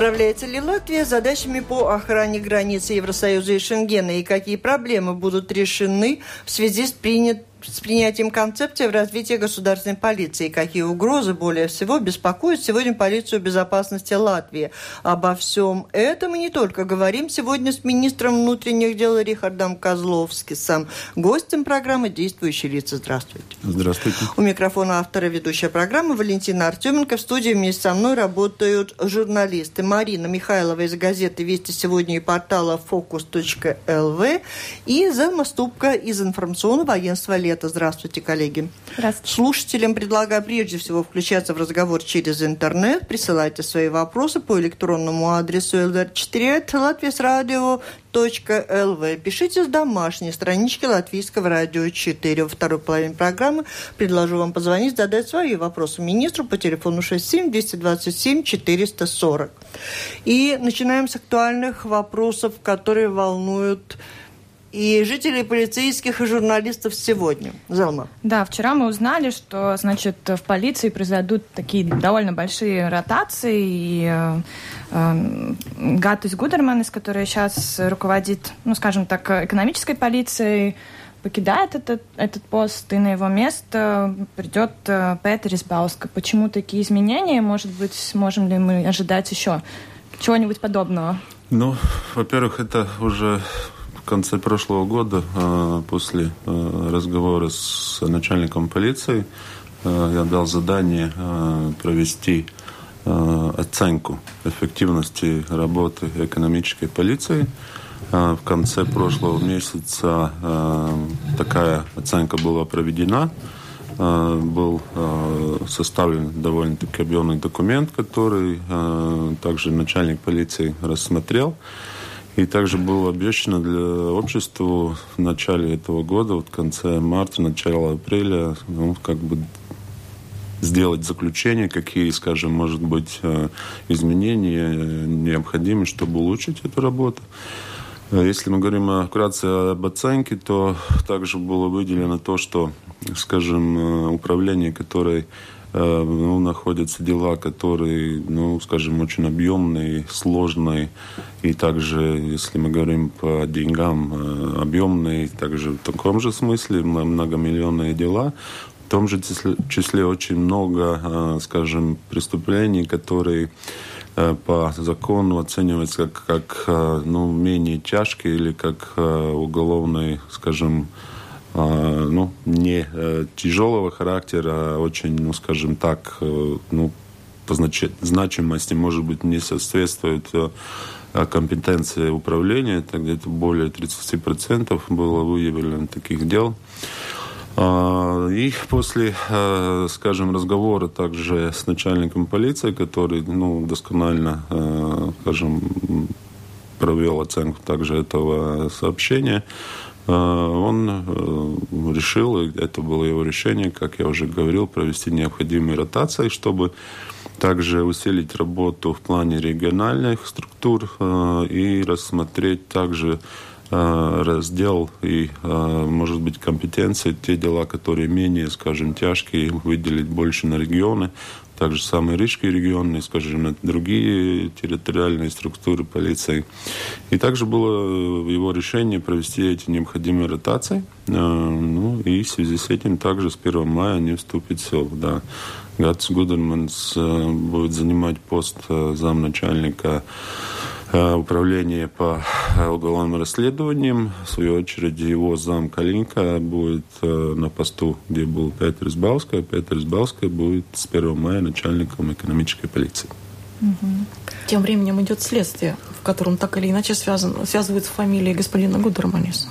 Справляется ли Латвия с задачами по охране границы Евросоюза и Шенгена и какие проблемы будут решены в связи с принятым с принятием концепции в развитии государственной полиции. Какие угрозы более всего беспокоят сегодня полицию безопасности Латвии? Обо всем этом и не только говорим сегодня с министром внутренних дел Рихардом Козловскисом, гостем программы «Действующие лица». Здравствуйте. Здравствуйте. У микрофона автора ведущая программы Валентина Артеменко. В студии вместе со мной работают журналисты Марина Михайлова из газеты «Вести сегодня» и портала «Фокус.лв» и Зелма Ступка из информационного агентства «Лет» лета. Здравствуйте, коллеги. Здравствуйте. Слушателям предлагаю прежде всего включаться в разговор через интернет. Присылайте свои вопросы по электронному адресу lr4 латвийсрадио.лв. Пишите с домашней странички Латвийского радио 4. Во второй половине программы предложу вам позвонить, задать свои вопросы министру по телефону 67 227 440. И начинаем с актуальных вопросов, которые волнуют и жителей полицейских и журналистов сегодня. Залма. Да, вчера мы узнали, что, значит, в полиции произойдут такие довольно большие ротации, и э, э, Гатус Гудерманес, который сейчас руководит, ну, скажем так, экономической полицией, покидает этот, этот пост, и на его место придет э, Петер Избауска. Почему такие изменения? Может быть, можем ли мы ожидать еще чего-нибудь подобного? Ну, во-первых, это уже конце прошлого года, э, после э, разговора с начальником полиции, э, я дал задание провести оценку эффективности работы экономической полиции. В конце прошлого месяца такая оценка была проведена. Был составлен довольно-таки объемный документ, который также начальник полиции рассмотрел. И также было обещано для общества в начале этого года, вот в конце марта, начало апреля, ну, как бы сделать заключение, какие, скажем, может быть, э, изменения необходимы, чтобы улучшить эту работу. Э, если мы говорим вкратце об оценке, то также было выделено то, что, скажем, э, управление, которое ну, находятся дела, которые, ну, скажем, очень объемные, сложные, и также, если мы говорим по деньгам, э, объемные, также в таком же смысле многомиллионные дела, в том же числе, очень много, э, скажем, преступлений, которые по закону оцениваются как, как ну, менее тяжкие или как уголовные, скажем, ну, не э, тяжелого характера, а очень, ну, скажем так, э, ну, по значимости, может быть, не соответствует э, компетенции управления. Это где-то более 30% было выявлено таких дел. А, и после, скажем, разговора также с начальником полиции, который ну, досконально, скажем, провел оценку также этого сообщения, а, он э, решил, это было его решение, как я уже говорил, провести необходимые ротации, чтобы также усилить работу в плане региональных структур э, и рассмотреть также э, раздел и, может быть, компетенции, те дела, которые менее, скажем, тяжкие, выделить больше на регионы, также самые Рижский регионный, скажем, другие территориальные структуры полиции. И также было его решение провести эти необходимые ротации. Э, ну, и в связи с этим также с 1 мая они вступят в силу. Да. Гац Гудерманс э, будет занимать пост э, замначальника управление по э, уголовным расследованиям. В свою очередь его зам Калинка будет э, на посту, где был Петр Избалская. Петр Избалская будет с 1 мая начальником экономической полиции. Тем временем идет следствие, в котором так или иначе связан, связывается фамилия господина Гудерманиса.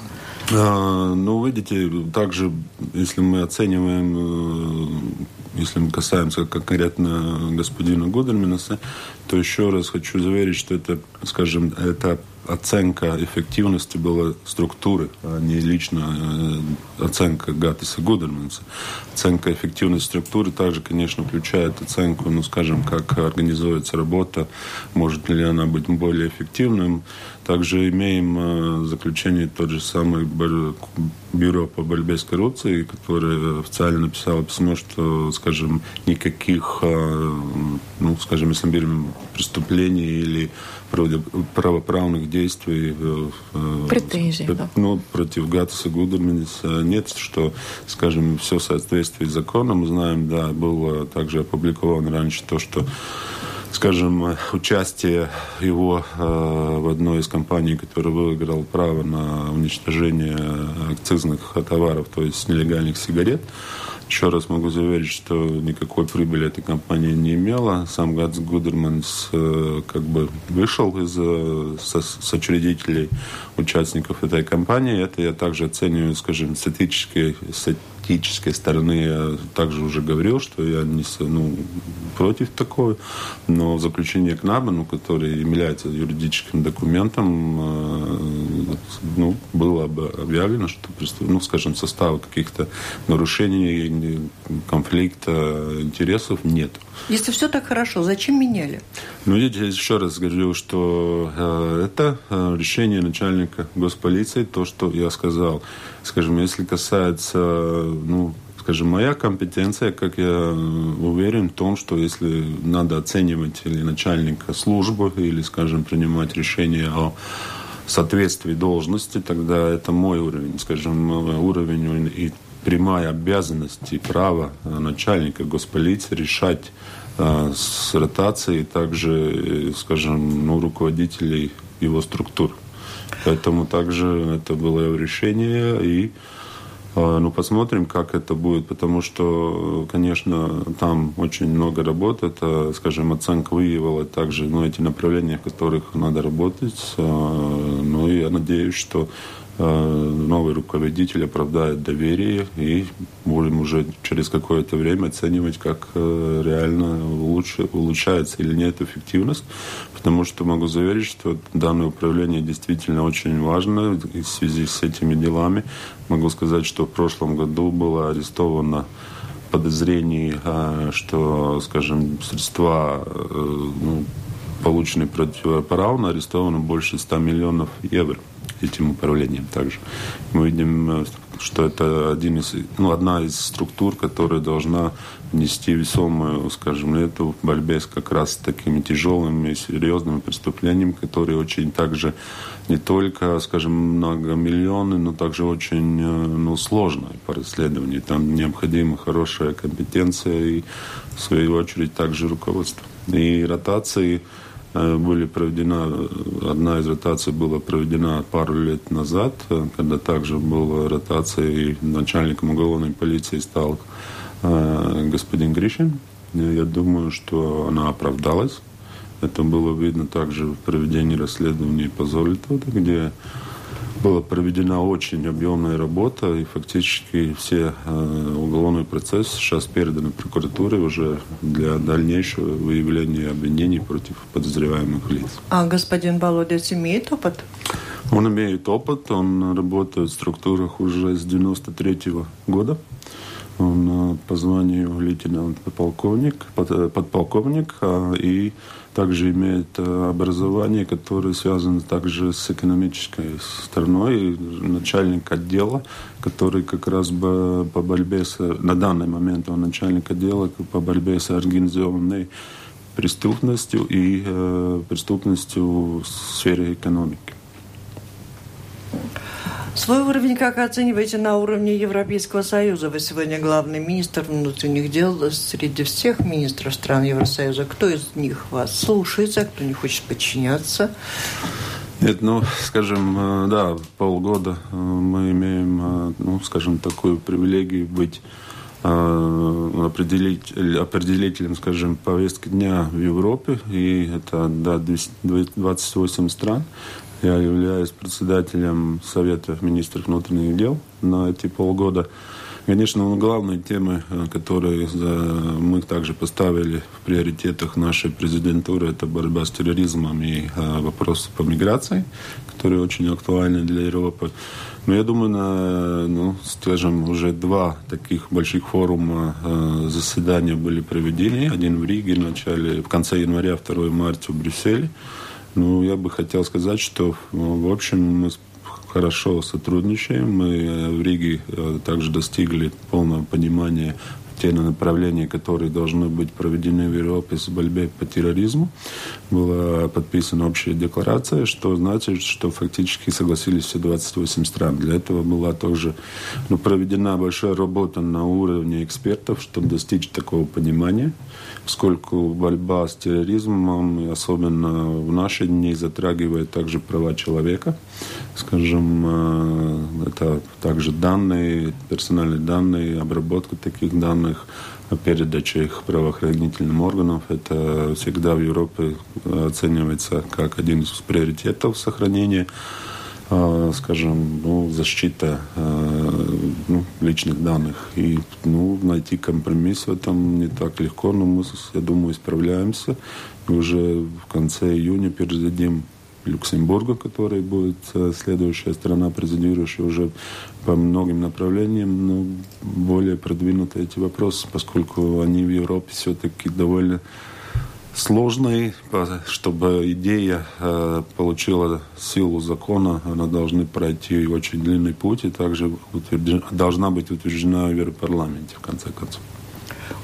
Ну, видите, также, если мы оцениваем, если мы касаемся конкретно господина Гудерминаса, то еще раз хочу заверить, что это, скажем, это оценка эффективности была структуры, а не лично оценка Гаттиса Гудерманса. Оценка эффективности структуры также, конечно, включает оценку, ну, скажем, как организуется работа, может ли она быть более эффективным, также имеем э, заключение тот же самый бюро по борьбе с коррупцией, которое официально написало письмо, что, скажем, никаких, э, ну, скажем, если мы берем преступлений или правоправных действий э, Претензий, да. ну, против Гатса Гудерминиса нет, что, скажем, все в соответствии с законом. Мы знаем, да, было также опубликовано раньше то, что скажем, участие его э, в одной из компаний, которая выиграла право на уничтожение акцизных товаров, то есть нелегальных сигарет. Еще раз могу заверить, что никакой прибыли эта компания не имела. Сам Гац Гудерманс э, как бы вышел из э, со, сочредителей, участников этой компании. Это я также оцениваю, скажем, с этической, с практической стороны я также уже говорил, что я не ну, против такого, но заключение КНАБа, ну, который является юридическим документом, э, ну, было бы объявлено, что, ну, скажем, состава каких-то нарушений, конфликта интересов нет. Если все так хорошо, зачем меняли? Ну, я еще раз говорю, что э, это э, решение начальника госполиции, то, что я сказал. Скажем, если касается, ну, скажем, моя компетенция, как я уверен в том, что если надо оценивать или начальника службы, или, скажем, принимать решение о соответствии должности, тогда это мой уровень, скажем, уровень и прямая обязанность и право начальника госполиции решать э, с ротацией также, скажем, ну, руководителей его структур. Поэтому также это было решение. И а, ну, посмотрим, как это будет, потому что, конечно, там очень много работы. Это, скажем, оценка выявила также ну, эти направления, в которых надо работать. А, ну, и я надеюсь, что новый руководитель оправдает доверие, и будем уже через какое-то время оценивать, как э, реально улучшается или нет эффективность. Потому что могу заверить, что данное управление действительно очень важно в связи с этими делами. Могу сказать, что в прошлом году было арестовано подозрений, э, что, скажем, средства ну, полученные противоправно, арестовано больше 100 миллионов евро этим управлением также. Мы видим, э, что это один из, ну, одна из структур, которая должна нести весомую, скажем, эту в борьбе с как раз такими тяжелыми, серьезными преступлениями, которые очень также не только, скажем, многомиллионы, но также очень э, ну, сложные по расследованию. Там необходима хорошая компетенция и, в свою очередь, также руководство. И ротации были проведена, одна из ротаций была проведена пару лет назад, э, когда также была ротация, и начальником уголовной полиции стал э, господин Гришин. Я думаю, что она оправдалась. Это было видно также в проведении расследования по Золотову, где была проведена очень объемная работа, и фактически все э, уголовный процесс сейчас передан прокуратуре уже для дальнейшего выявления обвинений против подозреваемых лиц. А господин Болодец имеет опыт? Он имеет опыт, он работает в структурах уже с 93 -го года. Он э, по званию лейтенант полковник, под, подполковник, а, и также имеет э, образование, которое связано также с экономической стороной, начальник отдела, который как раз бы по борьбе с, на данный момент он начальник отдела по борьбе с организованной преступностью и э, преступностью в сфере экономики. Свой уровень как оцениваете на уровне Европейского Союза? Вы сегодня главный министр внутренних дел среди всех министров стран Евросоюза. Кто из них вас слушается, кто не хочет подчиняться? Нет, ну, скажем, э, да, полгода э, мы имеем, э, ну, скажем, такую привилегию быть определить, определителем, скажем, повестки дня в Европе, и это да, 28 стран. Я являюсь председателем Совета министров внутренних дел на эти полгода. Конечно, главные темы, э, которые мы также поставили в приоритетах нашей президентуры, это борьба с терроризмом и э, вопросы по миграции, которые очень актуальны для Европы. Но я думаю, на, ну, скажем, уже два таких больших форума э, заседания были проведены. Один в Риге в начале, в конце января, 2 марта в Брюсселе. Ну, я бы хотел сказать, что, в общем, мы хорошо сотрудничаем. Мы э, в Риге э, также достигли полного понимания те направления, которые должны быть проведены в Европе с борьбой по терроризму. Была подписана общая декларация, что значит, что фактически согласились все 28 стран. Для этого была тоже ну, проведена большая работа на уровне экспертов, чтобы достичь такого понимания поскольку борьба с терроризмом, особенно в наши дни, затрагивает также права человека. Скажем, э, это также данные, персональные данные, обработка таких данных, передача их правоохранительным органам. Это всегда в Европе оценивается как один из приоритетов сохранения скажем, ну, защита э, ну, личных данных. И ну, найти компромисс в этом не так легко, но мы, я думаю, справляемся. И уже в конце июня передадим Люксембургу, который будет э, следующая страна, президирующая уже по многим направлениям, но более продвинутые эти вопросы, поскольку они в Европе все-таки довольно сложной, чтобы идея э, получила силу закона, она должна пройти очень длинный путь и также утверждена, должна быть утверждена в Европарламенте, в конце концов.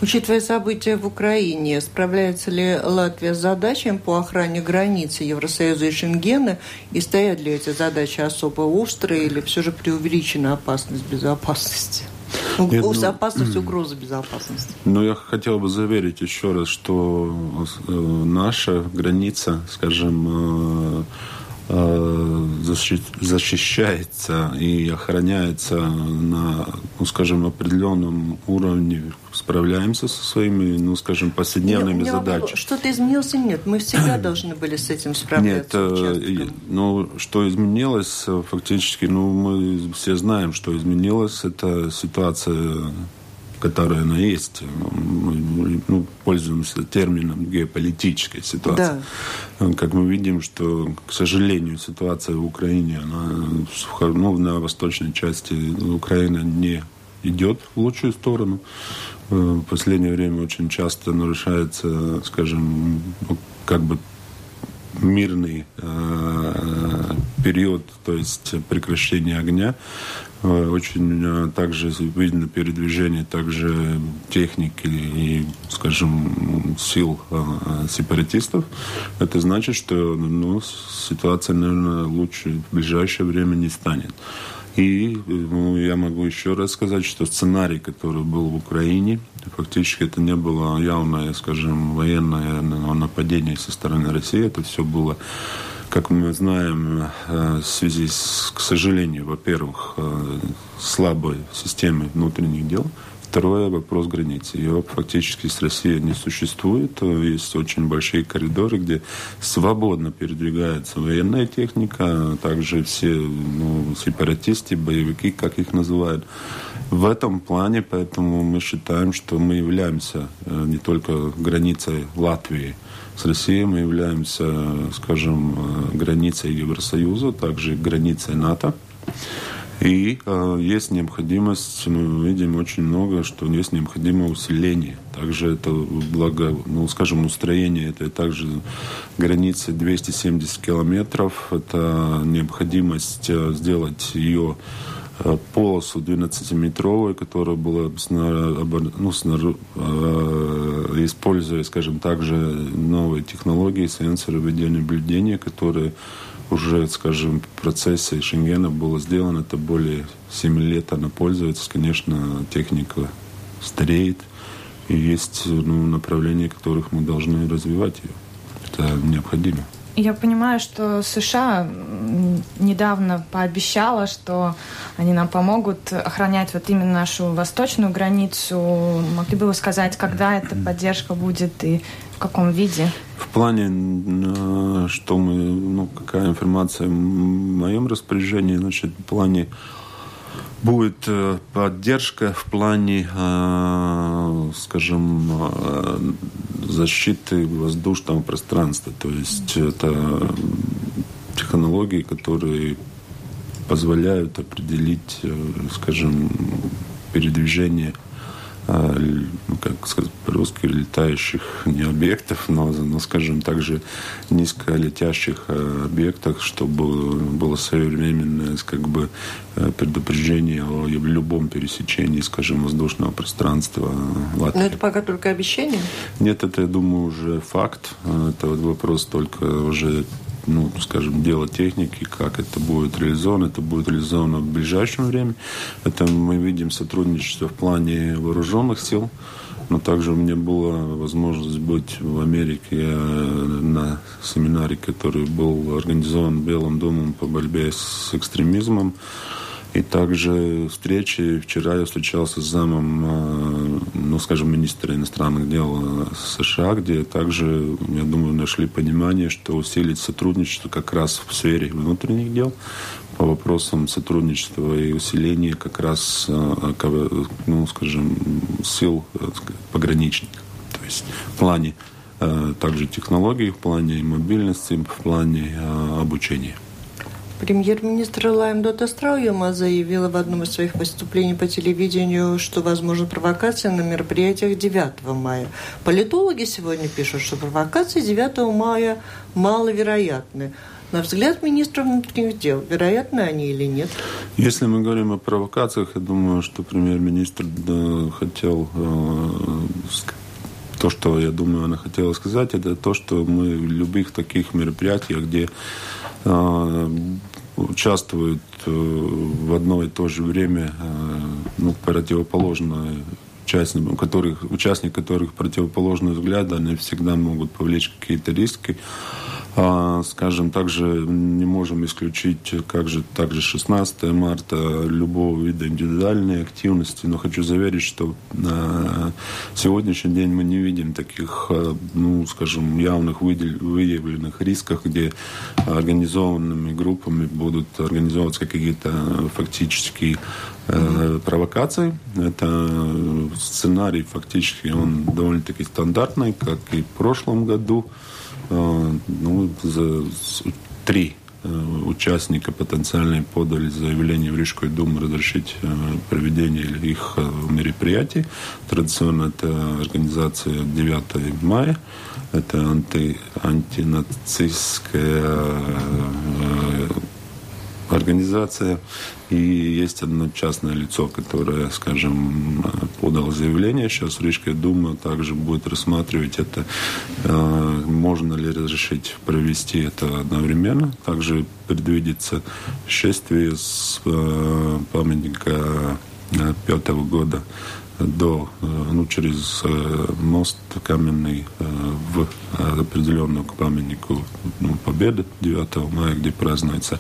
Учитывая события в Украине, справляется ли Латвия с задачами по охране границы Евросоюза и Шенгена? И стоят ли эти задачи особо острые или все же преувеличена опасность безопасности? Нет, ну, опасность, угроза безопасности. Ну, я хотел бы заверить еще раз, что э, наша граница, скажем, э, э, защищается и охраняется на, ну, скажем, определенном уровне справляемся со своими, ну, скажем, повседневными нет, задачами. Что-то изменилось или нет? Мы всегда должны были с этим справляться. Нет, ну, что изменилось, фактически, ну, мы все знаем, что изменилось. Это ситуация которая она есть. Мы ну, пользуемся термином геополитической ситуации. Да. Как мы видим, что, к сожалению, ситуация в Украине, она ну, на восточной части Украины не идет в лучшую сторону. Э, в последнее время очень часто нарушается, скажем, ну, как бы мирный э, период, то есть прекращение огня. Э, очень э, также видно передвижение также техники и, скажем, сил э, сепаратистов. Это значит, что ну, ситуация, наверное, лучше в ближайшее время не станет. И ну, я могу еще раз сказать, что сценарий, который был в Украине, фактически это не было явное, скажем, военное нападение со стороны России. Это все было, как мы знаем, э, в связи с, к сожалению, во-первых, э, слабой системой внутренних дел, Второе – вопрос границы. Ее фактически с Россией не существует. Есть очень большие коридоры, где свободно передвигается военная техника, а также все ну, сепаратисты, боевики, как их называют. В этом плане, поэтому мы считаем, что мы являемся э, не только границей Латвии с Россией, мы являемся, скажем, э, границей Евросоюза, также границей НАТО. И э, есть необходимость, мы видим очень много, что есть необходимое усиление. Также это благо, ну, скажем, устроение, это также границы 270 километров. Это необходимость э, сделать ее э, полосу 12-метровую, которая была ну, э, используя, скажем, также новые технологии, сенсоры видеонаблюдения, которые уже, скажем, в процессе Шенгена было сделано, это более 7 лет она пользуется. Конечно, техника стареет, и есть ну, направления, которых мы должны развивать ее. Это необходимо. Я понимаю, что США недавно пообещала, что они нам помогут охранять вот именно нашу восточную границу. Могли бы вы сказать, когда эта поддержка будет и в каком виде? В плане, э, что мы, ну, какая информация в моем распоряжении, значит, в плане будет э, поддержка в плане, э, скажем, защиты воздушного пространства. То есть это технологии, которые позволяют определить, скажем, передвижение ну, как сказать по-русски, летающих не объектов, но, но, скажем, также низколетящих а, объектах, чтобы было своевременное как бы, э, предупреждение о любом пересечении, скажем, воздушного пространства Латвии. Но это пока только обещание? Нет, это, я думаю, уже факт. Это вот вопрос только уже ну, скажем, дело техники, как это будет реализовано. Это будет реализовано в ближайшем времени. Это мы видим сотрудничество в плане вооруженных сил. Но также у меня была возможность быть в Америке на семинаре, который был организован Белым домом по борьбе с экстремизмом. И также встречи. Вчера я встречался с замом, э, ну, скажем, министра иностранных дел США, где также, я думаю, нашли понимание, что усилить сотрудничество как раз в сфере внутренних дел по вопросам сотрудничества и усиления как раз, э, ну, скажем, сил э, пограничников. То есть в плане также технологий, в плане мобильности, в плане обучения. Премьер-министр Лайм Дотастрауема заявила в одном из своих выступлений по телевидению, что возможна провокация на мероприятиях 9 мая. Политологи сегодня пишут, что провокации 9 мая маловероятны. На взгляд министра внутренних дел, вероятны они или нет? Если мы говорим о провокациях, я думаю, что премьер-министр да, хотел э, то, что, я думаю, она хотела сказать, это то, что мы в любых таких мероприятиях, где а, участвуют э, в одно и то же время э, ну, противоположные участники, у которых, участники которых противоположные взгляды, они всегда могут повлечь какие-то риски. А, скажем, также не можем исключить, как же, также 16 марта любого вида индивидуальной активности, но хочу заверить, что на сегодняшний день мы не видим таких, а, ну, скажем, явных выявленных рисков, где организованными группами будут организовываться какие-то фактические э, провокации. Это сценарий фактически, он довольно-таки стандартный, как и в прошлом году. Э, ну, за три э, участника потенциальные подали заявление в Рижскую думу разрешить э, проведение их мероприятий. Традиционно это организация 9 мая. Это анти, антинацистская организация. И есть одно частное лицо, которое, скажем, подало заявление. Сейчас Рижская дума также будет рассматривать это, э, можно ли разрешить провести это одновременно. Также предвидится шествие с э, памятника э, пятого года до, ну, через мост каменный в определенную к памятнику ну, Победы 9 мая, где празднуется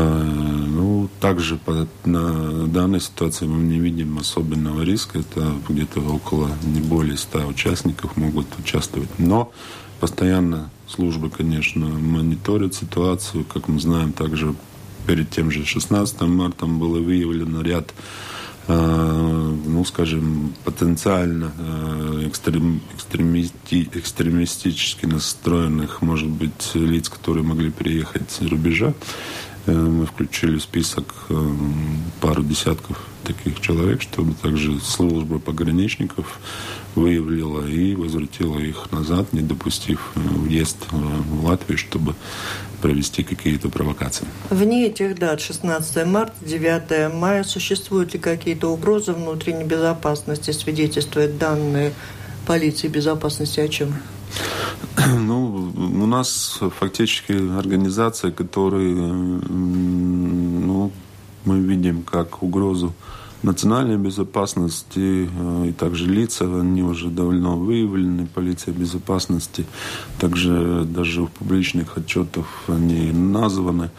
ну, также по, на данной ситуации мы не видим особенного риска. Это где-то около не более 100 участников могут участвовать. Но постоянно службы, конечно, мониторят ситуацию. Как мы знаем, также перед тем же 16 марта было выявлено ряд э, ну, скажем, потенциально э, экстрем, экстремисти, экстремистически настроенных, может быть, лиц, которые могли приехать с рубежа. Э, мы включили в список э, пару десятков таких человек, чтобы также служба пограничников выявила и возвратила их назад, не допустив э, въезд в Латвию, чтобы провести какие-то провокации. Вне этих дат, 16 марта, 9 мая, существуют ли какие-то угрозы внутренней безопасности, свидетельствуют данные полиции безопасности о чем? Ну, у нас фактически организация, которую ну, мы видим как угрозу национальной безопасности э, и также лица, они уже давно выявлены, полиция безопасности. Также даже в публичных отчетах они названы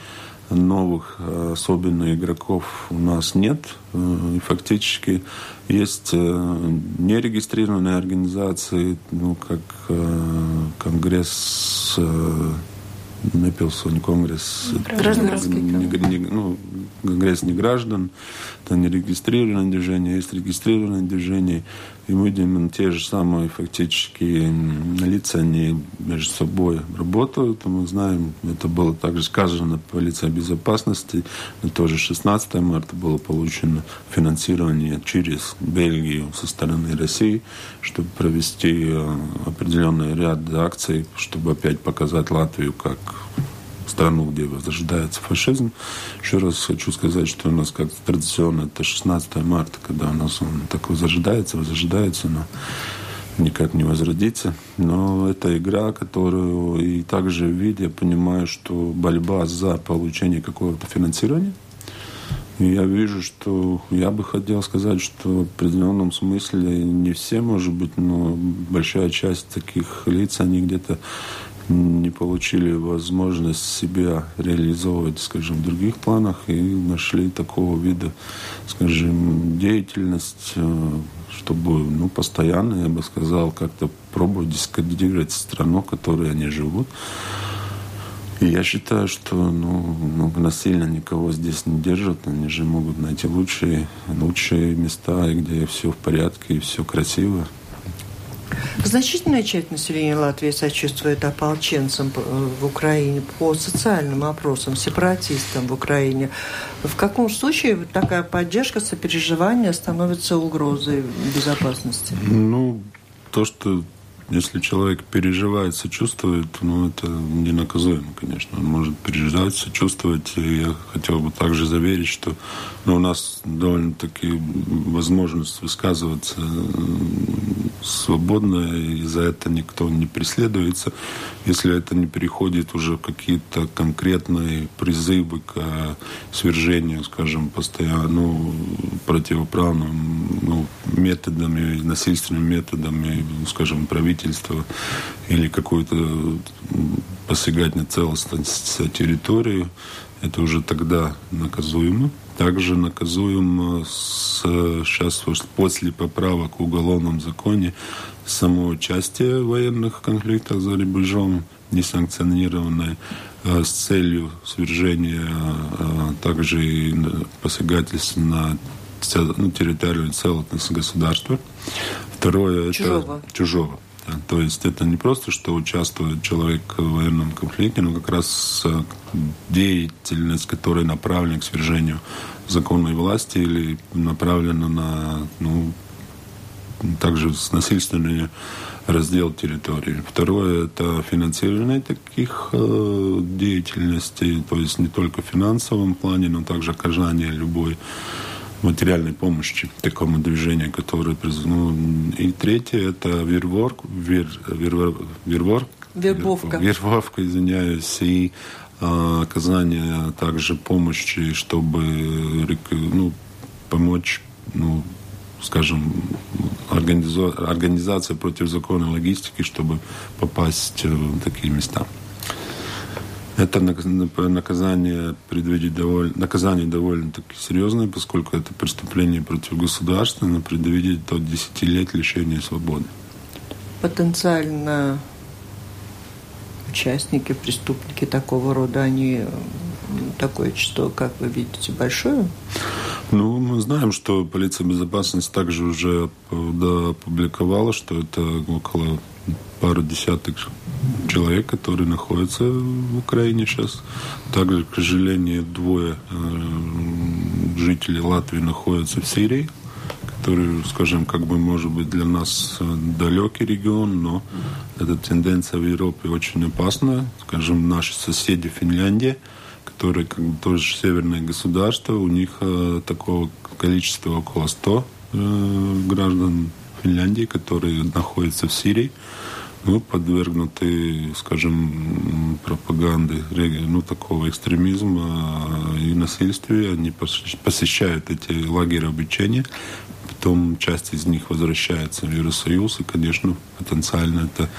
новых э, особенно игроков у нас нет. Э, и фактически есть э, нерегистрированные организации, ну, как Конгресс конгресс. Гражданский. Не, не, ну, конгресс не граждан, это не регистрированное движение, есть регистрированное движение. И видим, те же самые фактически лица, они между собой работают. Мы знаем, это было также сказано полиция безопасности. Но тоже 16 марта было получено финансирование через Бельгию со стороны России, чтобы провести э, определенный ряд акций, чтобы опять показать Латвию как страну, где возрождается фашизм. Еще раз хочу сказать, что у нас как традиционно это 16 марта, когда у нас он так возрождается, возрождается, но никак не возродится. Но это игра, которую и также видя, понимаю, что борьба за получение какого-то финансирования. И я вижу, что я бы хотел сказать, что в определенном смысле не все, может быть, но большая часть таких лиц, они где-то не получили возможность себя реализовывать, скажем, в других планах и нашли такого вида, скажем, деятельность, э, чтобы, ну, постоянно, я бы сказал, как-то пробовать дискредитировать страну, в которой они живут. И я считаю, что ну, ну, насильно никого здесь не держат. Они же могут найти лучшие, лучшие места, где все в порядке и все красиво. Значительная часть населения Латвии сочувствует ополченцам э, в Украине по социальным опросам, сепаратистам в Украине. В каком случае такая поддержка, сопереживание становится угрозой безопасности? Ну, то, что если человек переживает, сочувствует, ну, это ненаказуемо, конечно. Он может переживать, сочувствовать. И я хотел бы также заверить, что ну, у нас довольно-таки возможность высказываться свободно, и за это никто не преследуется. Если это не переходит уже в какие-то конкретные призывы к свержению, скажем, постоянно, ну, противоправным ну, методами, насильственными методами, скажем, правительства или какую-то посягать на целостность территории, это уже тогда наказуемо. Также наказуем с, сейчас после поправок в уголовном законе само участие в военных конфликтах за рубежом, несанкционированное, э, с целью свержения э, также и посягательств на ну, территориальную целостность государства. Второе чужого. это чужого. То есть это не просто, что участвует человек в военном конфликте, но как раз э, деятельность, которая направлена к свержению законной власти или направлена на, ну, также с насильственный раздел территории. Второе – это финансирование таких э, деятельностей, то есть не только в финансовом плане, но также оказание любой материальной помощи такому движению, которое ну, и третье это верворк, вер, вер, верворк, вербовка, вербовка, извиняюсь, и а, оказание также помощи, чтобы ну, помочь, ну, скажем, организация против закона логистики, чтобы попасть в такие места. Это наказание предвидит довольно, наказание довольно-таки серьезное, поскольку это преступление против государства, но предвидит до 10 лет лишения свободы. Потенциально участники, преступники такого рода, они такое число, как вы видите, большое? Ну, мы знаем, что полиция безопасности также уже опубликовала, что это около пару десяток человек, которые находятся в Украине сейчас. Также, к сожалению, двое э, жителей Латвии находятся в Сирии, который, скажем, как бы может быть для нас э, далекий регион, но эта тенденция в Европе очень опасна. Скажем, наши соседи Финляндия, которые как бы тоже северное государство, у них э, такого количества около 100 э, граждан Финляндии, которые находятся в Сирии ну, подвергнуты, скажем, пропаганды, ну, такого экстремизма и насильствия. Они посещают эти лагеря обучения, потом часть из них возвращается в Евросоюз, и, конечно, потенциально это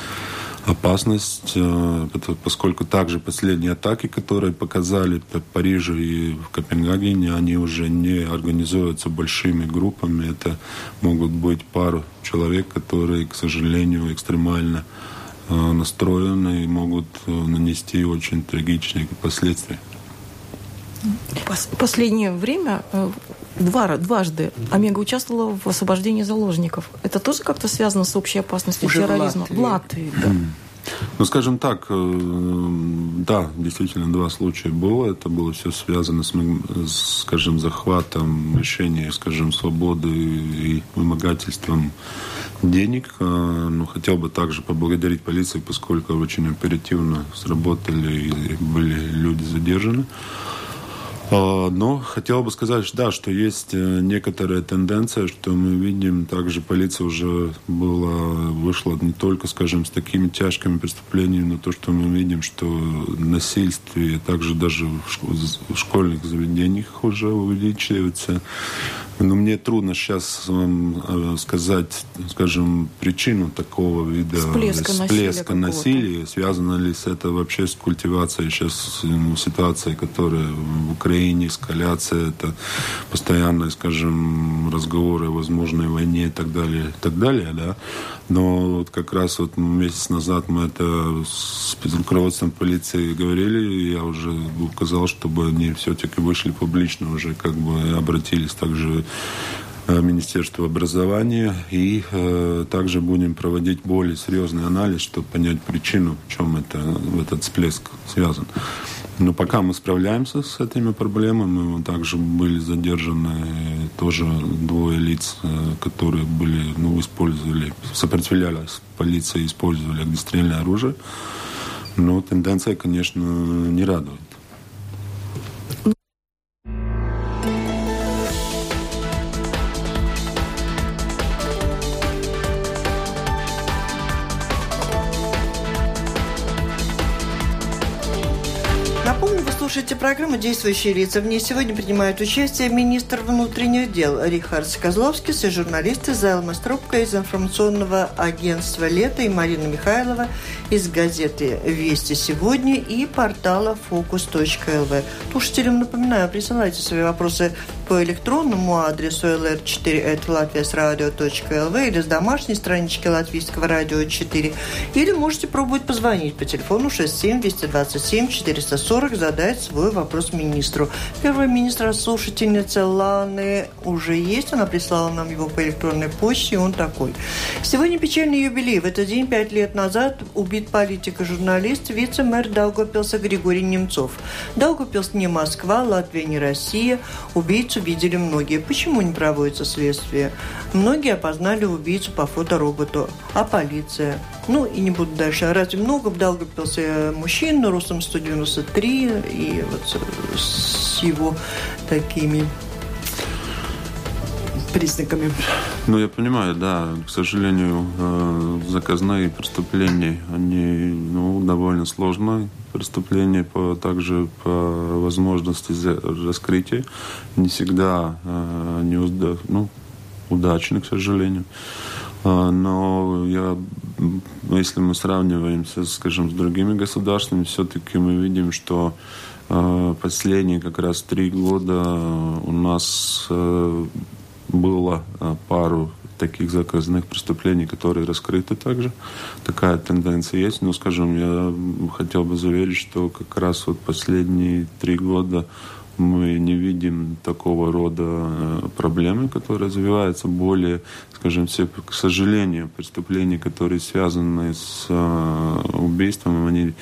опасность, э, поскольку также последние атаки, которые показали в Париже и в Копенгагене, они уже не организуются большими группами. Это могут быть пару человек, которые, к сожалению, экстремально настроены и могут нанести очень трагичные последствия. Последнее время два, дважды Омега участвовала в освобождении заложников. Это тоже как-то связано с общей опасностью Уже терроризма? В Латвии, да. Ну, скажем так, э, да, действительно, два случая было. Это было все связано с, скажем, захватом решения, скажем, свободы и вымогательством денег. Э, ну, хотел бы также поблагодарить полицию, поскольку очень оперативно сработали и были люди задержаны. А, но хотел бы сказать, да, что есть э, некоторая тенденция, что мы видим, также полиция уже была, вышла не только, скажем, с такими тяжкими преступлениями, но то, что мы видим, что насильствие также даже в школьных заведениях уже увеличивается. Но мне трудно сейчас вам э, сказать, скажем, причину такого вида всплеска, всплеска насилия, насилия. Связано ли с это вообще с культивацией сейчас ну, ситуации, которая в Украине, эскаляция, это постоянные, скажем, разговоры о возможной войне и так далее, и так далее, да. Но вот как раз вот месяц назад мы это с руководством полиции говорили, и я уже указал, чтобы они все-таки вышли публично уже, как бы обратились также Э, Министерства образования. И э, также будем проводить более серьезный анализ, чтобы понять причину, в чем это, этот всплеск связан. Но пока мы справляемся с этими проблемами, мы также были задержаны тоже двое лиц, э, которые были, ну, использовали, сопротивлялись полиции, использовали огнестрельное оружие. Но тенденция, конечно, не радует. Слушаете программу «Действующие лица». В ней сегодня принимают участие министр внутренних дел Рихард Козловский и журналисты Зайлма Струбка из информационного агентства «Лето» и Марина Михайлова из газеты «Вести сегодня» и портала «Фокус.лв». Слушателям напоминаю, присылайте свои вопросы по электронному адресу lr4.latviasradio.lv или с домашней странички Латвийского радио 4. Или можете пробовать позвонить по телефону 67 227 440, задать свой вопрос министру. Первый министр слушательница Ланы уже есть. Она прислала нам его по электронной почте, и он такой. Сегодня печальный юбилей. В этот день, пять лет назад, убит политик и журналист, вице-мэр Даугапилса Григорий Немцов. Даугапилс не Москва, Латвия не Россия. Убийцу убийцу видели многие. Почему не проводится следствие? Многие опознали убийцу по фотороботу. А полиция? Ну, и не буду дальше. Разве много в Даугавпилсе мужчин ростом 193 и вот с его такими признаками. Ну, я понимаю, да. К сожалению, э, заказные преступления, они ну, довольно сложные преступления, по, также по возможности раскрытия. Не всегда э, не ну, удачны, к сожалению. Э, но я, если мы сравниваемся, скажем, с другими государствами, все-таки мы видим, что последние как раз три года у нас было а, пару таких заказных преступлений, которые раскрыты также. Такая тенденция есть. Но, скажем, я хотел бы заверить, что как раз вот последние три года мы не видим такого рода э, проблемы, которые развиваются более, скажем, все, к сожалению, преступления, которые связаны с э, убийством, они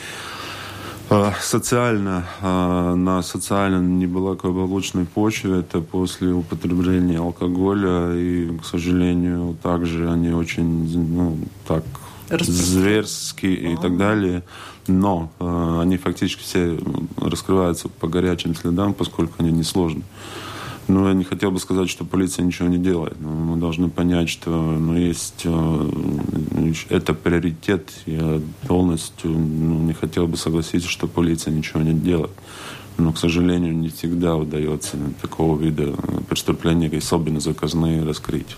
социально, а, на социально неблагополучной почве, это после употребления алкоголя, и, к сожалению, также они очень, ну, так, зверские и так далее. Но э, они фактически все раскрываются по горячим следам, поскольку они несложны. Ну, я не хотел бы сказать, что полиция ничего не делает. Но мы должны понять, что ну, есть э, это приоритет. Я полностью ну, не хотел бы согласиться, что полиция ничего не делает. Но, к сожалению, не всегда удается такого вида преступления, особенно заказные, раскрыть.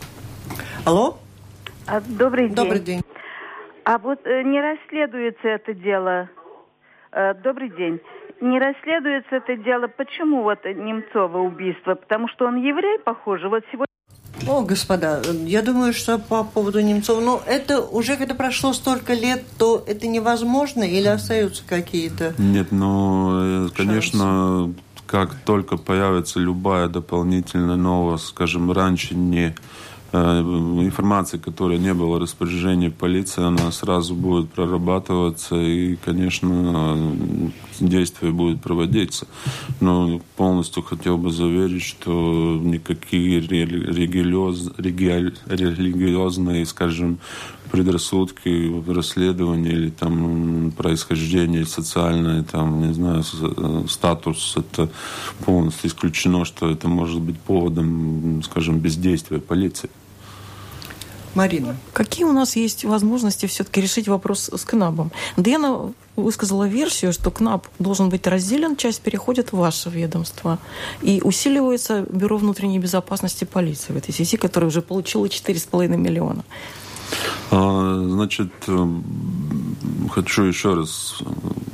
Алло? А, добрый день. Добрый день. А вот э, не расследуется это дело. Э, добрый день не расследуется это дело. Почему вот Немцова убийство? Потому что он еврей, похоже. Вот сегодня О, господа, я думаю, что по поводу Немцова, ну, это уже когда прошло столько лет, то это невозможно или остаются какие-то Нет, ну, э, конечно, как только появится любая дополнительная новость, скажем, раньше не информации, которая не было распоряжения полиции, она сразу будет прорабатываться и, конечно, действие будет проводиться. Но полностью хотел бы заверить, что никакие религиоз, религиозные, скажем, предрассудки расследования или там происхождение социальное, там, не знаю, статус, это полностью исключено, что это может быть поводом, скажем, бездействия полиции. Марина. Какие у нас есть возможности все-таки решить вопрос с КНАБом? Дэна высказала версию, что КНАБ должен быть разделен, часть переходит в ваше ведомство. И усиливается Бюро внутренней безопасности полиции в этой связи, которое уже получило 4,5 миллиона. А, значит, э, хочу еще раз,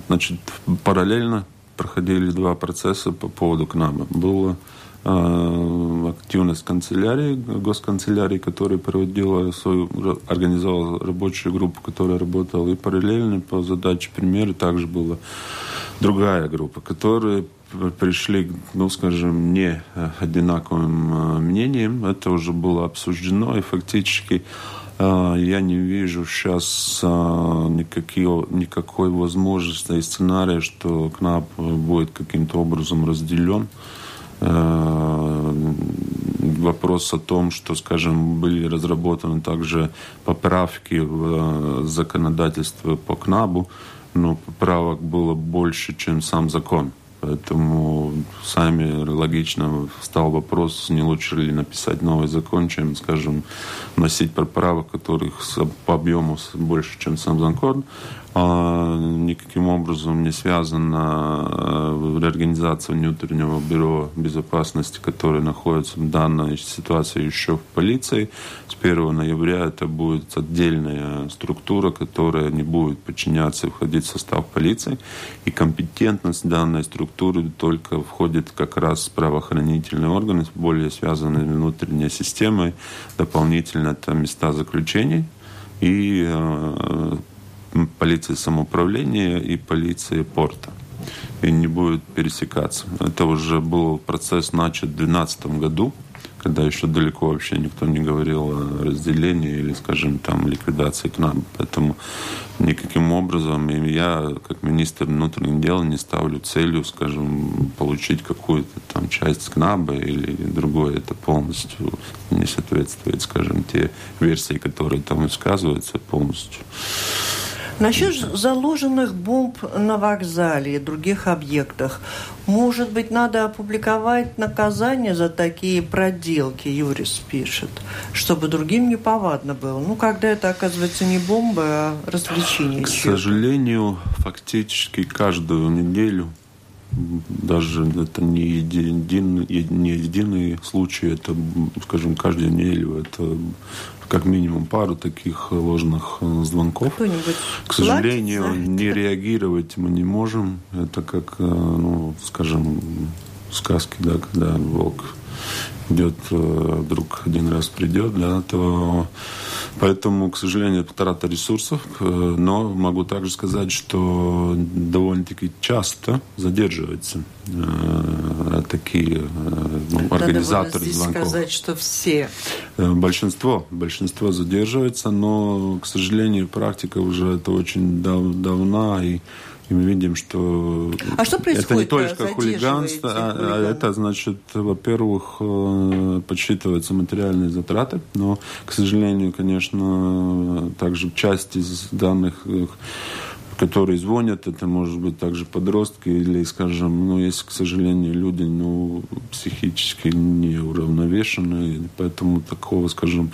значит, параллельно проходили два процесса по поводу КНАБа. Было а, активность канцелярии, госканцелярии, которая проводила свою, организовала рабочую группу, которая работала, и параллельно по задаче примера также была другая группа, которая пришли, ну, скажем, не одинаковым а, мнением. Это уже было обсуждено, и фактически я не вижу сейчас никакие, никакой возможности и сценария, что КНАП будет каким-то образом разделен. Э, вопрос о том, что, скажем, были разработаны также поправки в э, законодательство по КНАБу, но поправок было больше, чем сам закон. Поэтому сами логично встал вопрос, не лучше ли написать новый закон, чем, скажем, носить поправок, которых по объему больше, чем сам закон. А, никаким образом не связана э, реорганизация внутреннего бюро безопасности, которое находится в данной ситуации еще в полиции. С 1 ноября это будет отдельная структура, которая не будет подчиняться и входить в состав полиции. И компетентность данной структуры только входит как раз правоохранительные органы, более связанные с внутренней системой. Дополнительно это места заключений и э, полиции самоуправления и полиции порта. И не будет пересекаться. Это уже был процесс начат в 2012 году, когда еще далеко вообще никто не говорил о разделении или, скажем, там, ликвидации КНАБ. Поэтому никаким образом я, как министр внутренних дел, не ставлю целью, скажем, получить какую-то там часть КНАБа или другое. Это полностью не соответствует, скажем, те версии, которые там высказываются полностью. Насчет заложенных бомб на вокзале и других объектах, может быть, надо опубликовать наказание за такие проделки, Юрис пишет, чтобы другим не повадно было. Ну, когда это, оказывается, не бомба, а развлечение. К сожалению, фактически каждую неделю даже это не, един, не единый случай, это, скажем, каждую неделю это как минимум пару таких ложных э, звонков. К сожалению, платит, не реагировать мы не можем. Это как, э, ну, скажем, сказки, да, когда волк идет, э, вдруг один раз придет, да, то поэтому, к сожалению, трата ресурсов, но могу также сказать, что довольно-таки часто задерживаются э, такие э, ну, организаторы здесь звонков. сказать, что все. Большинство, большинство задерживается, но, к сожалению, практика уже это очень дав давна и и мы видим, что, а что это не только хулиганство, а, а это значит, во-первых, э, подсчитываются материальные затраты, но, к сожалению, конечно, также часть из данных которые звонят, это может быть также подростки или, скажем, ну, есть, к сожалению, люди, ну, психически неуравновешенные, поэтому такого, скажем,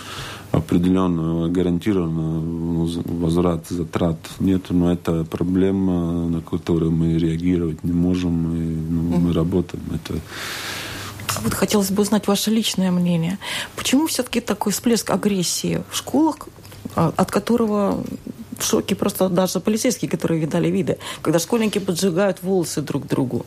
определенного гарантированного возврата затрат нет, но это проблема, на которую мы реагировать не можем, и ну, мы работаем. Это вот хотелось бы узнать ваше личное мнение. Почему все-таки такой всплеск агрессии в школах, а, от которого в шоке просто даже полицейские, которые видали виды, когда школьники поджигают волосы друг другу.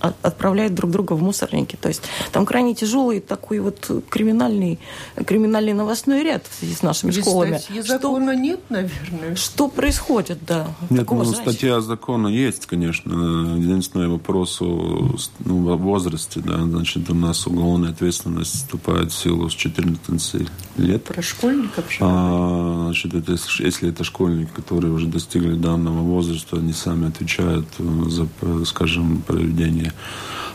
Отправляют друг друга в мусорники. То есть там крайне тяжелый такой вот криминальный, криминальный новостной ряд в связи с нашими Здесь школами. Статьи закона что, нет, наверное. Что происходит, да? Нет, ну, статья закона есть, конечно. Единственный вопрос о ну, возрасте. Да, значит, у нас уголовная ответственность вступает в силу с 14 лет. Про школьников а, значит, это, если это школьники, которые уже достигли данного возраста, они сами отвечают за, скажем, проведение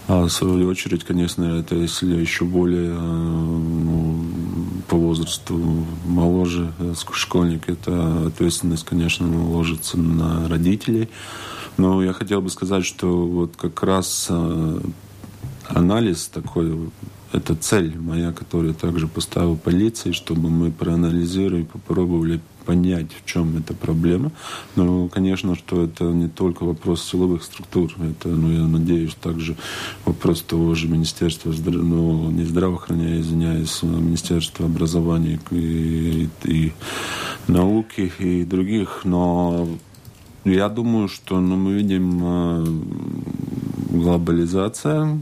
а в свою очередь, конечно, это если еще более ну, по возрасту моложе э, школьник, это ответственность, конечно, ложится на родителей. Но я хотел бы сказать, что вот как раз э, анализ такой, это цель моя, которую также поставил полиции, чтобы мы проанализировали, попробовали понять, в чем эта проблема. Но, конечно, что это не только вопрос силовых структур. Это, ну, я надеюсь, также вопрос того же Министерства ну, не здравоохранения, извиняюсь, а Министерства образования и, и, науки и других. Но я думаю, что ну, мы видим э, глобализация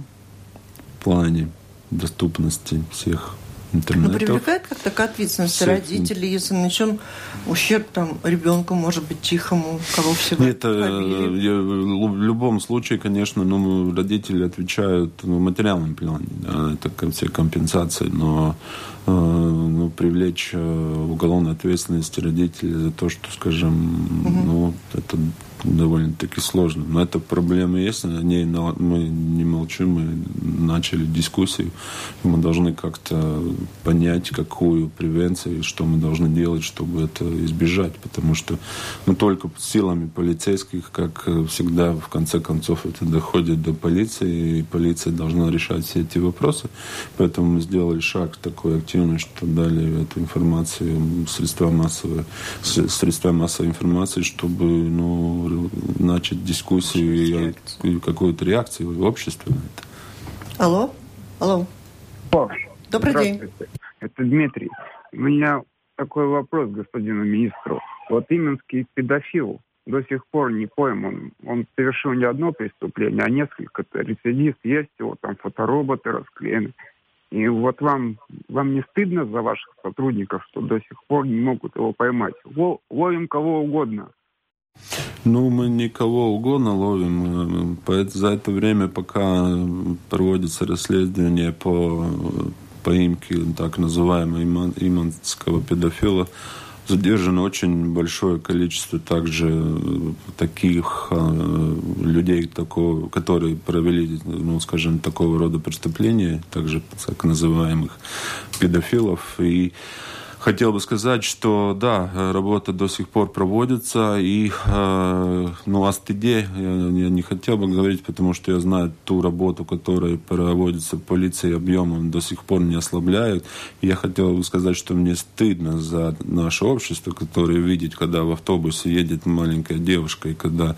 в плане доступности всех интернета. Но привлекает как-то к ответственности родителей, если нанесен ущерб там ребенку, может быть, тихому, кого всего Нет, э, я, в любом случае, конечно, ну, родители отвечают ну, в материальном плане, да, это все компенсации, но э, ну, привлечь э, уголовной ответственности родителей за то, что, скажем, угу. ну, это довольно-таки сложно. Но эта проблема есть, о ней мы не молчим, мы начали дискуссию. Мы должны как-то понять, какую превенцию, что мы должны делать, чтобы это избежать. Потому что ну, только силами полицейских, как всегда, в конце концов, это доходит до полиции, и полиция должна решать все эти вопросы. Поэтому мы сделали шаг такой активный, что дали эту информацию средства массовой, средства массовой информации, чтобы ну, начать дискуссию и какую-то реакцию в обществе на это. Алло? Алло. О, Добрый день. Это Дмитрий. У меня такой вопрос господину министру. Вот именский педофил до сих пор не пойман. Он совершил не одно преступление, а несколько. -то. Рецидист есть, его там фотороботы расклеены. И вот вам, вам не стыдно за ваших сотрудников, что до сих пор не могут его поймать? Ловим кого угодно. Ну, мы никого угодно ловим. За это время, пока проводится расследование по поимке так называемого иманского педофила, задержано очень большое количество также таких э, людей, такого, которые провели, ну, скажем, такого рода преступления, также так называемых педофилов. И Хотел бы сказать, что да, работа до сих пор проводится, и э, ну, о стыде я, я не хотел бы говорить, потому что я знаю ту работу, которая проводится полицией объемом, до сих пор не ослабляют. Я хотел бы сказать, что мне стыдно за наше общество, которое видит, когда в автобусе едет маленькая девушка, и когда,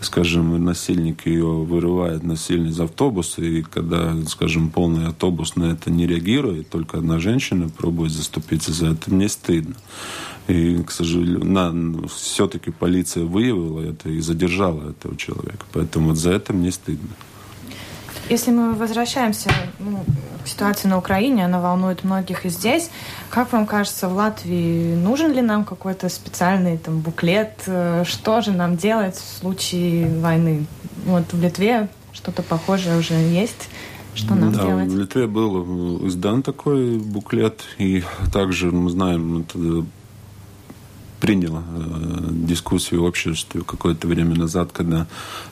скажем, насильник ее вырывает насильно из автобуса, и когда, скажем, полный автобус на это не реагирует, только одна женщина пробует заступиться за это мне стыдно. И, к сожалению, все-таки полиция выявила это и задержала этого человека. Поэтому вот за это мне стыдно. Если мы возвращаемся ну, к ситуации на Украине, она волнует многих и здесь. Как вам кажется, в Латвии нужен ли нам какой-то специальный там, буклет? Э, что же нам делать в случае войны? Вот в Литве что-то похожее уже есть. Что нам да, делать? В Литве был издан такой буклет, и также мы знаем, это приняла э, дискуссию в обществе какое-то время назад, когда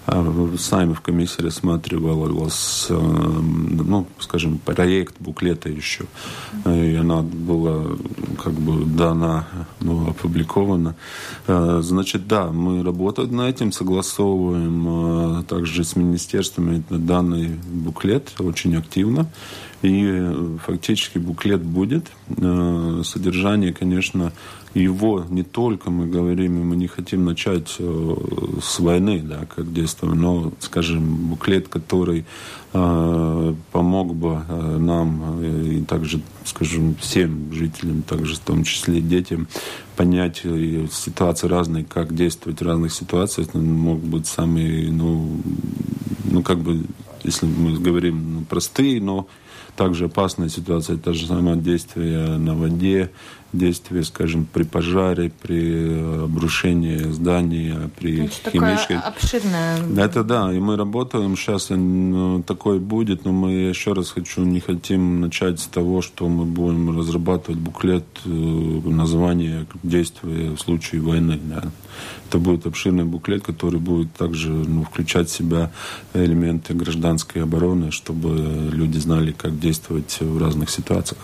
э, сами в комиссии рассматривалась, э, ну, скажем, проект буклета еще, и она была как бы дана, ну, опубликована. Значит, да, мы работаем над этим, согласовываем также с министерствами данный буклет очень активно. И фактически буклет будет. Содержание, конечно, его не только мы говорим, мы не хотим начать э, с войны, да, как действуем, но, скажем, буклет, который помог бы нам и также, скажем, всем жителям, также в том числе детям, понять ситуации разные, как действовать в разных ситуациях, мог быть самый, ну, ну как бы если мы говорим ну, простые, но также опасная ситуация, это же самое действие на воде, действие, скажем, при пожаре, при обрушении здания, при химической... обширное... Это да, и мы работаем сейчас, ну, такое будет, но мы, еще раз хочу, не хотим начать с того, что мы будем разрабатывать буклет, э, название действия в случае войны. Да. Это будет обширный буклет, который будет также ну, включать в себя элементы гражданской обороны, чтобы люди знали, как действовать в разных ситуациях.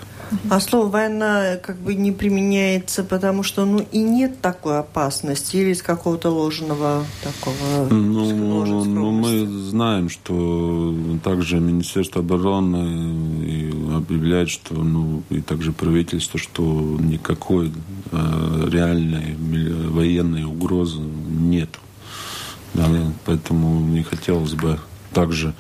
А слово «война» как бы не применяется, потому что ну и нет такой опасности или из какого-то ложного такого... Ну, ну мы знаем, что также Министерство обороны объявляет, что ну и также правительство, что никакой э, реальной военной угрозы нет. Да, поэтому не хотелось бы также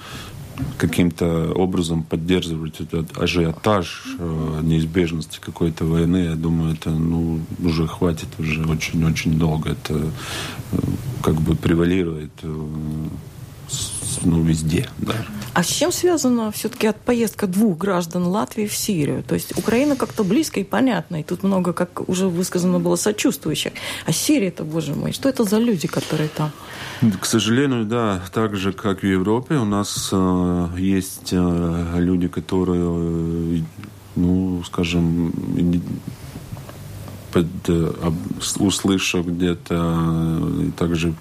каким-то образом поддерживать этот ажиотаж э, неизбежности какой-то войны, я думаю, это ну, уже хватит уже очень-очень долго. Это э, как бы превалирует э, ну, везде. Да. А с чем связана все-таки от поездка двух граждан Латвии в Сирию? То есть Украина как-то близко и понятно, и тут много, как уже высказано было, сочувствующих. А Сирия-то, боже мой, что это за люди, которые там? К сожалению, да, так же, как в Европе, у нас э, есть э, люди, которые, э, ну, скажем, под, э, услышав где-то, э, также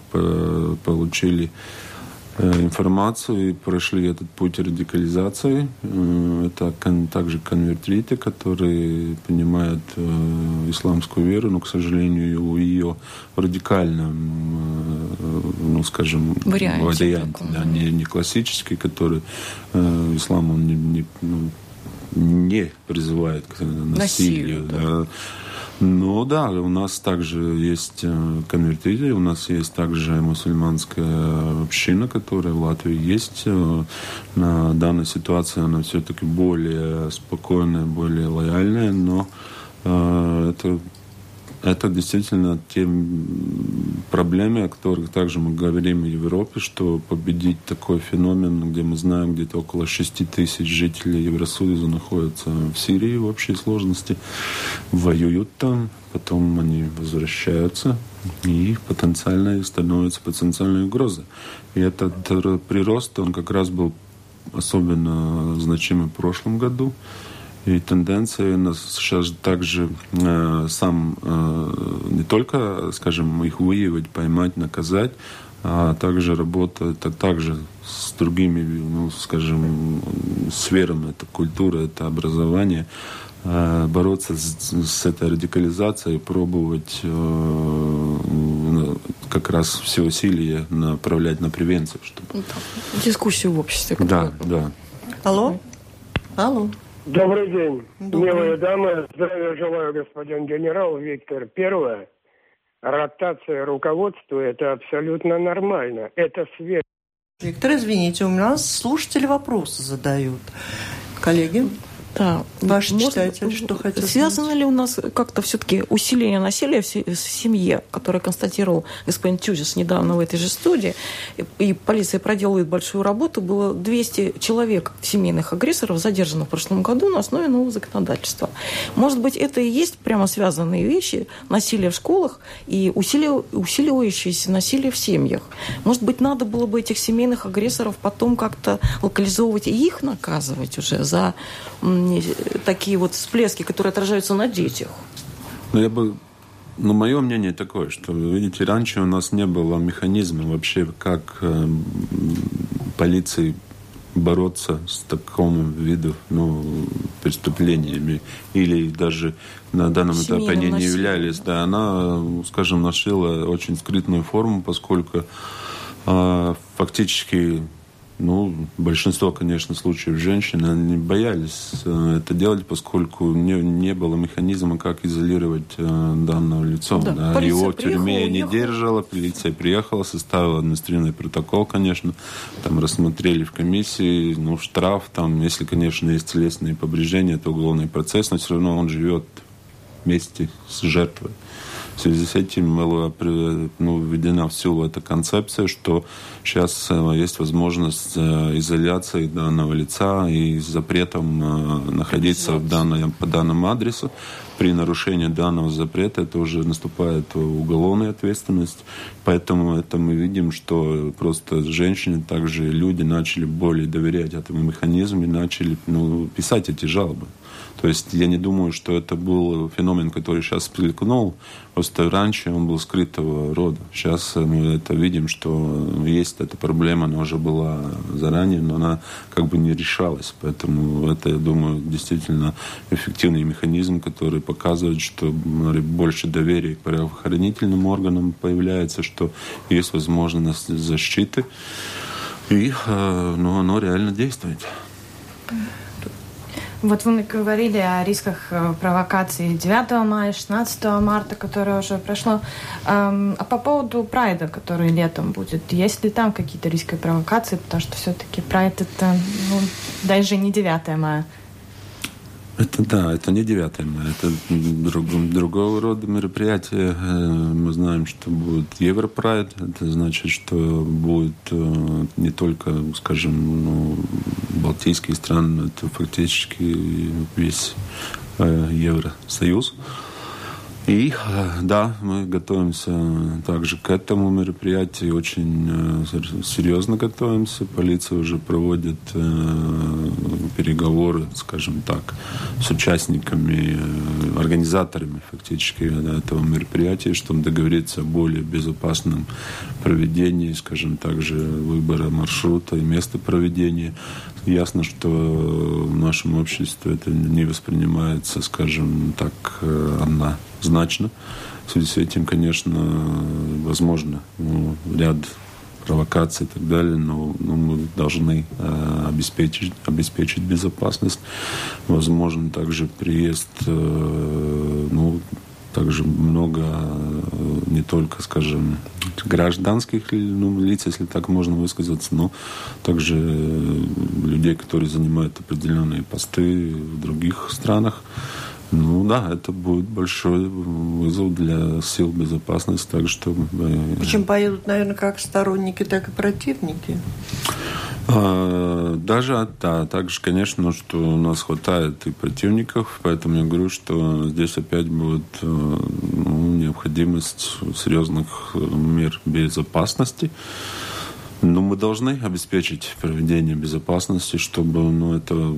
получили Э, информацию и прошли этот путь радикализации. Э, это также конвертриты, которые понимают э, исламскую веру, но, к сожалению, ее в радикальном, ну, скажем, варианте, варианте да, не, не классический, который ислам он не, не, ну, не призывает к насилию. насилию да. Да ну да, у нас также есть э, конвертиты, у нас есть также мусульманская община, которая в Латвии есть. Э, на данной ситуации она все-таки более спокойная, более лояльная, но э, это это действительно те проблемы, о которых также мы говорим в Европе, что победить такой феномен, где мы знаем, где-то около 6 тысяч жителей Евросоюза находятся в Сирии в общей сложности, воюют там, потом они возвращаются, и потенциально становятся потенциальной угрозой. И этот прирост, он как раз был особенно значимый в прошлом году. И тенденция у нас сейчас также э, сам э, не только, скажем, их выявить, поймать, наказать, а также работать а также с другими, ну, скажем, сферами. Это культура, это образование. Э, бороться с, с этой радикализацией, пробовать э, как раз все усилия направлять на превенцию. Чтобы... Ну Дискуссию в обществе. Да, да. Алло? Алло. Добрый день, Добрый. милые дамы. Здравия желаю, господин генерал Виктор. Первое. Ротация руководства – это абсолютно нормально. Это свет. Виктор, извините, у нас слушатели вопросы задают. Коллеги? Да. Ваш Может, читатель что хотел Связано сказать? ли у нас как-то все-таки усиление насилия в семье, которое констатировал господин Тюзис недавно в этой же студии, и полиция проделывает большую работу, было 200 человек семейных агрессоров задержано в прошлом году на основе нового законодательства. Может быть, это и есть прямо связанные вещи, насилие в школах и усиливающееся насилие в семьях. Может быть, надо было бы этих семейных агрессоров потом как-то локализовывать и их наказывать уже за такие вот всплески, которые отражаются на детях? Ну, я бы ну, мое мнение такое, что, видите, раньше у нас не было механизма вообще, как э, полиции бороться с таким видом ну, преступлениями. Или даже на данном Семейным этапе они не являлись. Да, она, скажем, носила очень скрытную форму, поскольку э, фактически ну, большинство, конечно, случаев женщины они боялись э, это делать, поскольку не, не было механизма, как изолировать э, данного лица. Да, да. Его в тюрьме не держала, полиция приехала, составила административный протокол, конечно, там рассмотрели в комиссии, ну, штраф, там, если, конечно, есть телесные повреждения, это уголовный процесс, но все равно он живет вместе с жертвой В связи с этим была ну, введена в силу эта концепция, что сейчас э, есть возможность э, изоляции данного лица и запретом э, находиться в данном, по данному адресу при нарушении данного запрета это уже наступает уголовная ответственность. Поэтому это мы видим, что просто женщины, также люди начали более доверять этому механизму и начали ну, писать эти жалобы. То есть я не думаю, что это был феномен, который сейчас всплескнул. Просто раньше он был скрытого рода. Сейчас мы это видим, что есть эта проблема, она уже была заранее, но она как бы не решалась. Поэтому это, я думаю, действительно эффективный механизм, который показывает, что больше доверия к правоохранительным органам появляется, что есть возможность защиты. И э, ну, оно реально действует. Вот вы говорили о рисках э, провокации 9 мая, 16 марта, которое уже прошло. А по поводу прайда, который летом будет, есть ли там какие-то риски провокации? Потому что все-таки прайд это ну, даже не 9 мая. Это да, это не 9 мая, это друг, другого рода мероприятие. Э, мы знаем, что будет Европрайд, это значит, что будет э, не только, скажем, ну, Балтийские страны, это фактически весь э, Евросоюз. И да, мы готовимся также к этому мероприятию, очень э, серьезно готовимся. Полиция уже проводит э, переговоры, скажем так, с участниками, э, организаторами фактически этого мероприятия, чтобы договориться о более безопасном проведении, скажем так же, выбора маршрута и места проведения. Ясно, что в нашем обществе это не воспринимается, скажем так, одна значно. В связи с этим, конечно, возможно ну, ряд провокаций и так далее, но, но мы должны э, обеспечить, обеспечить безопасность. Возможно, также приезд, э, ну, также много э, не только, скажем, гражданских ну, лиц, если так можно высказаться, но также людей, которые занимают определенные посты в других странах. Ну да, это будет большой вызов для сил безопасности, так что... Причем поедут, наверное, как сторонники, так и противники. А, даже, да, также, конечно, что у нас хватает и противников, поэтому я говорю, что здесь опять будет э, ну, необходимость серьезных мер безопасности. Ну, мы должны обеспечить проведение безопасности, чтобы, ну, это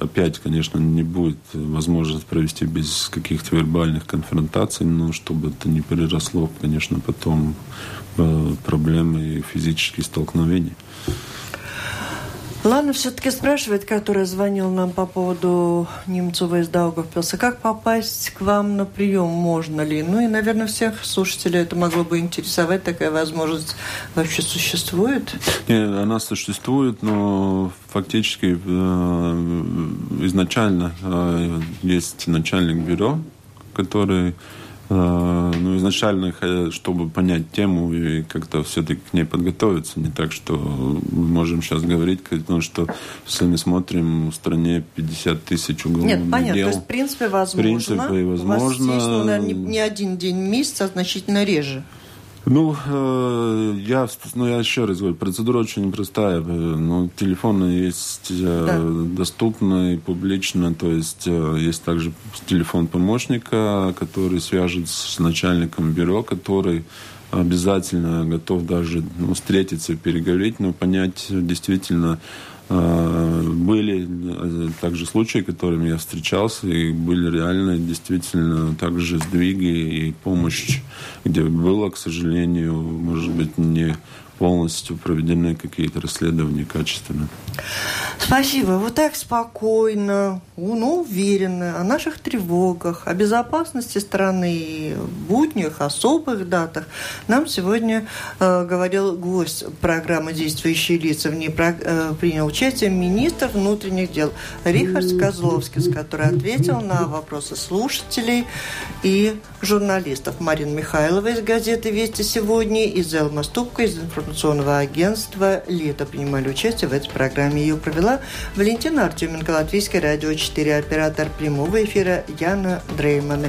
опять, конечно, не будет возможность провести без каких-то вербальных конфронтаций, но чтобы это не переросло, конечно, потом в проблемы и физические столкновения. Ладно, все-таки спрашивает, который звонил нам по поводу Немцова из Даугавпилса, как попасть к вам на прием, можно ли? Ну и, наверное, всех слушателей это могло бы интересовать, такая возможность вообще существует? Нет, она существует, но фактически э, изначально э, есть начальник бюро, который ну, изначально, чтобы понять тему и как-то все-таки к ней подготовиться, не так, что мы можем сейчас говорить, потому что если мы смотрим в стране 50 тысяч уголовных Нет, понятно, дел. то есть в принципе возможно. В принципе, возможно. У вас есть, ну, наверное, не, не один день в месяц, а значительно реже. Ну, э, я, ну, я еще раз говорю, процедура очень простая. Ну, телефоны есть э, да. доступны публично, то есть э, есть также телефон помощника, который свяжет с начальником бюро, который обязательно готов даже ну, встретиться, переговорить, но понять действительно, были э, также случаи, которыми я встречался, и были реально действительно также сдвиги и помощь, где было, к сожалению, может быть, не полностью проведены какие-то расследования качественно. Спасибо. Вот так спокойно, ну, уверенно о наших тревогах, о безопасности страны, буднях, особых датах нам сегодня э, говорил гость программы «Действующие лица». В ней про, э, принял участие министр внутренних дел Рихард Козловский, который ответил на вопросы слушателей и журналистов. Марина Михайлова из газеты «Вести сегодня» и Зелма Ступка из информационного агентства «Лето» принимали участие в этой программе. Ее провела Валентина Артеменко, Латвийское радио 4, оператор прямого эфира Яна Дреймана.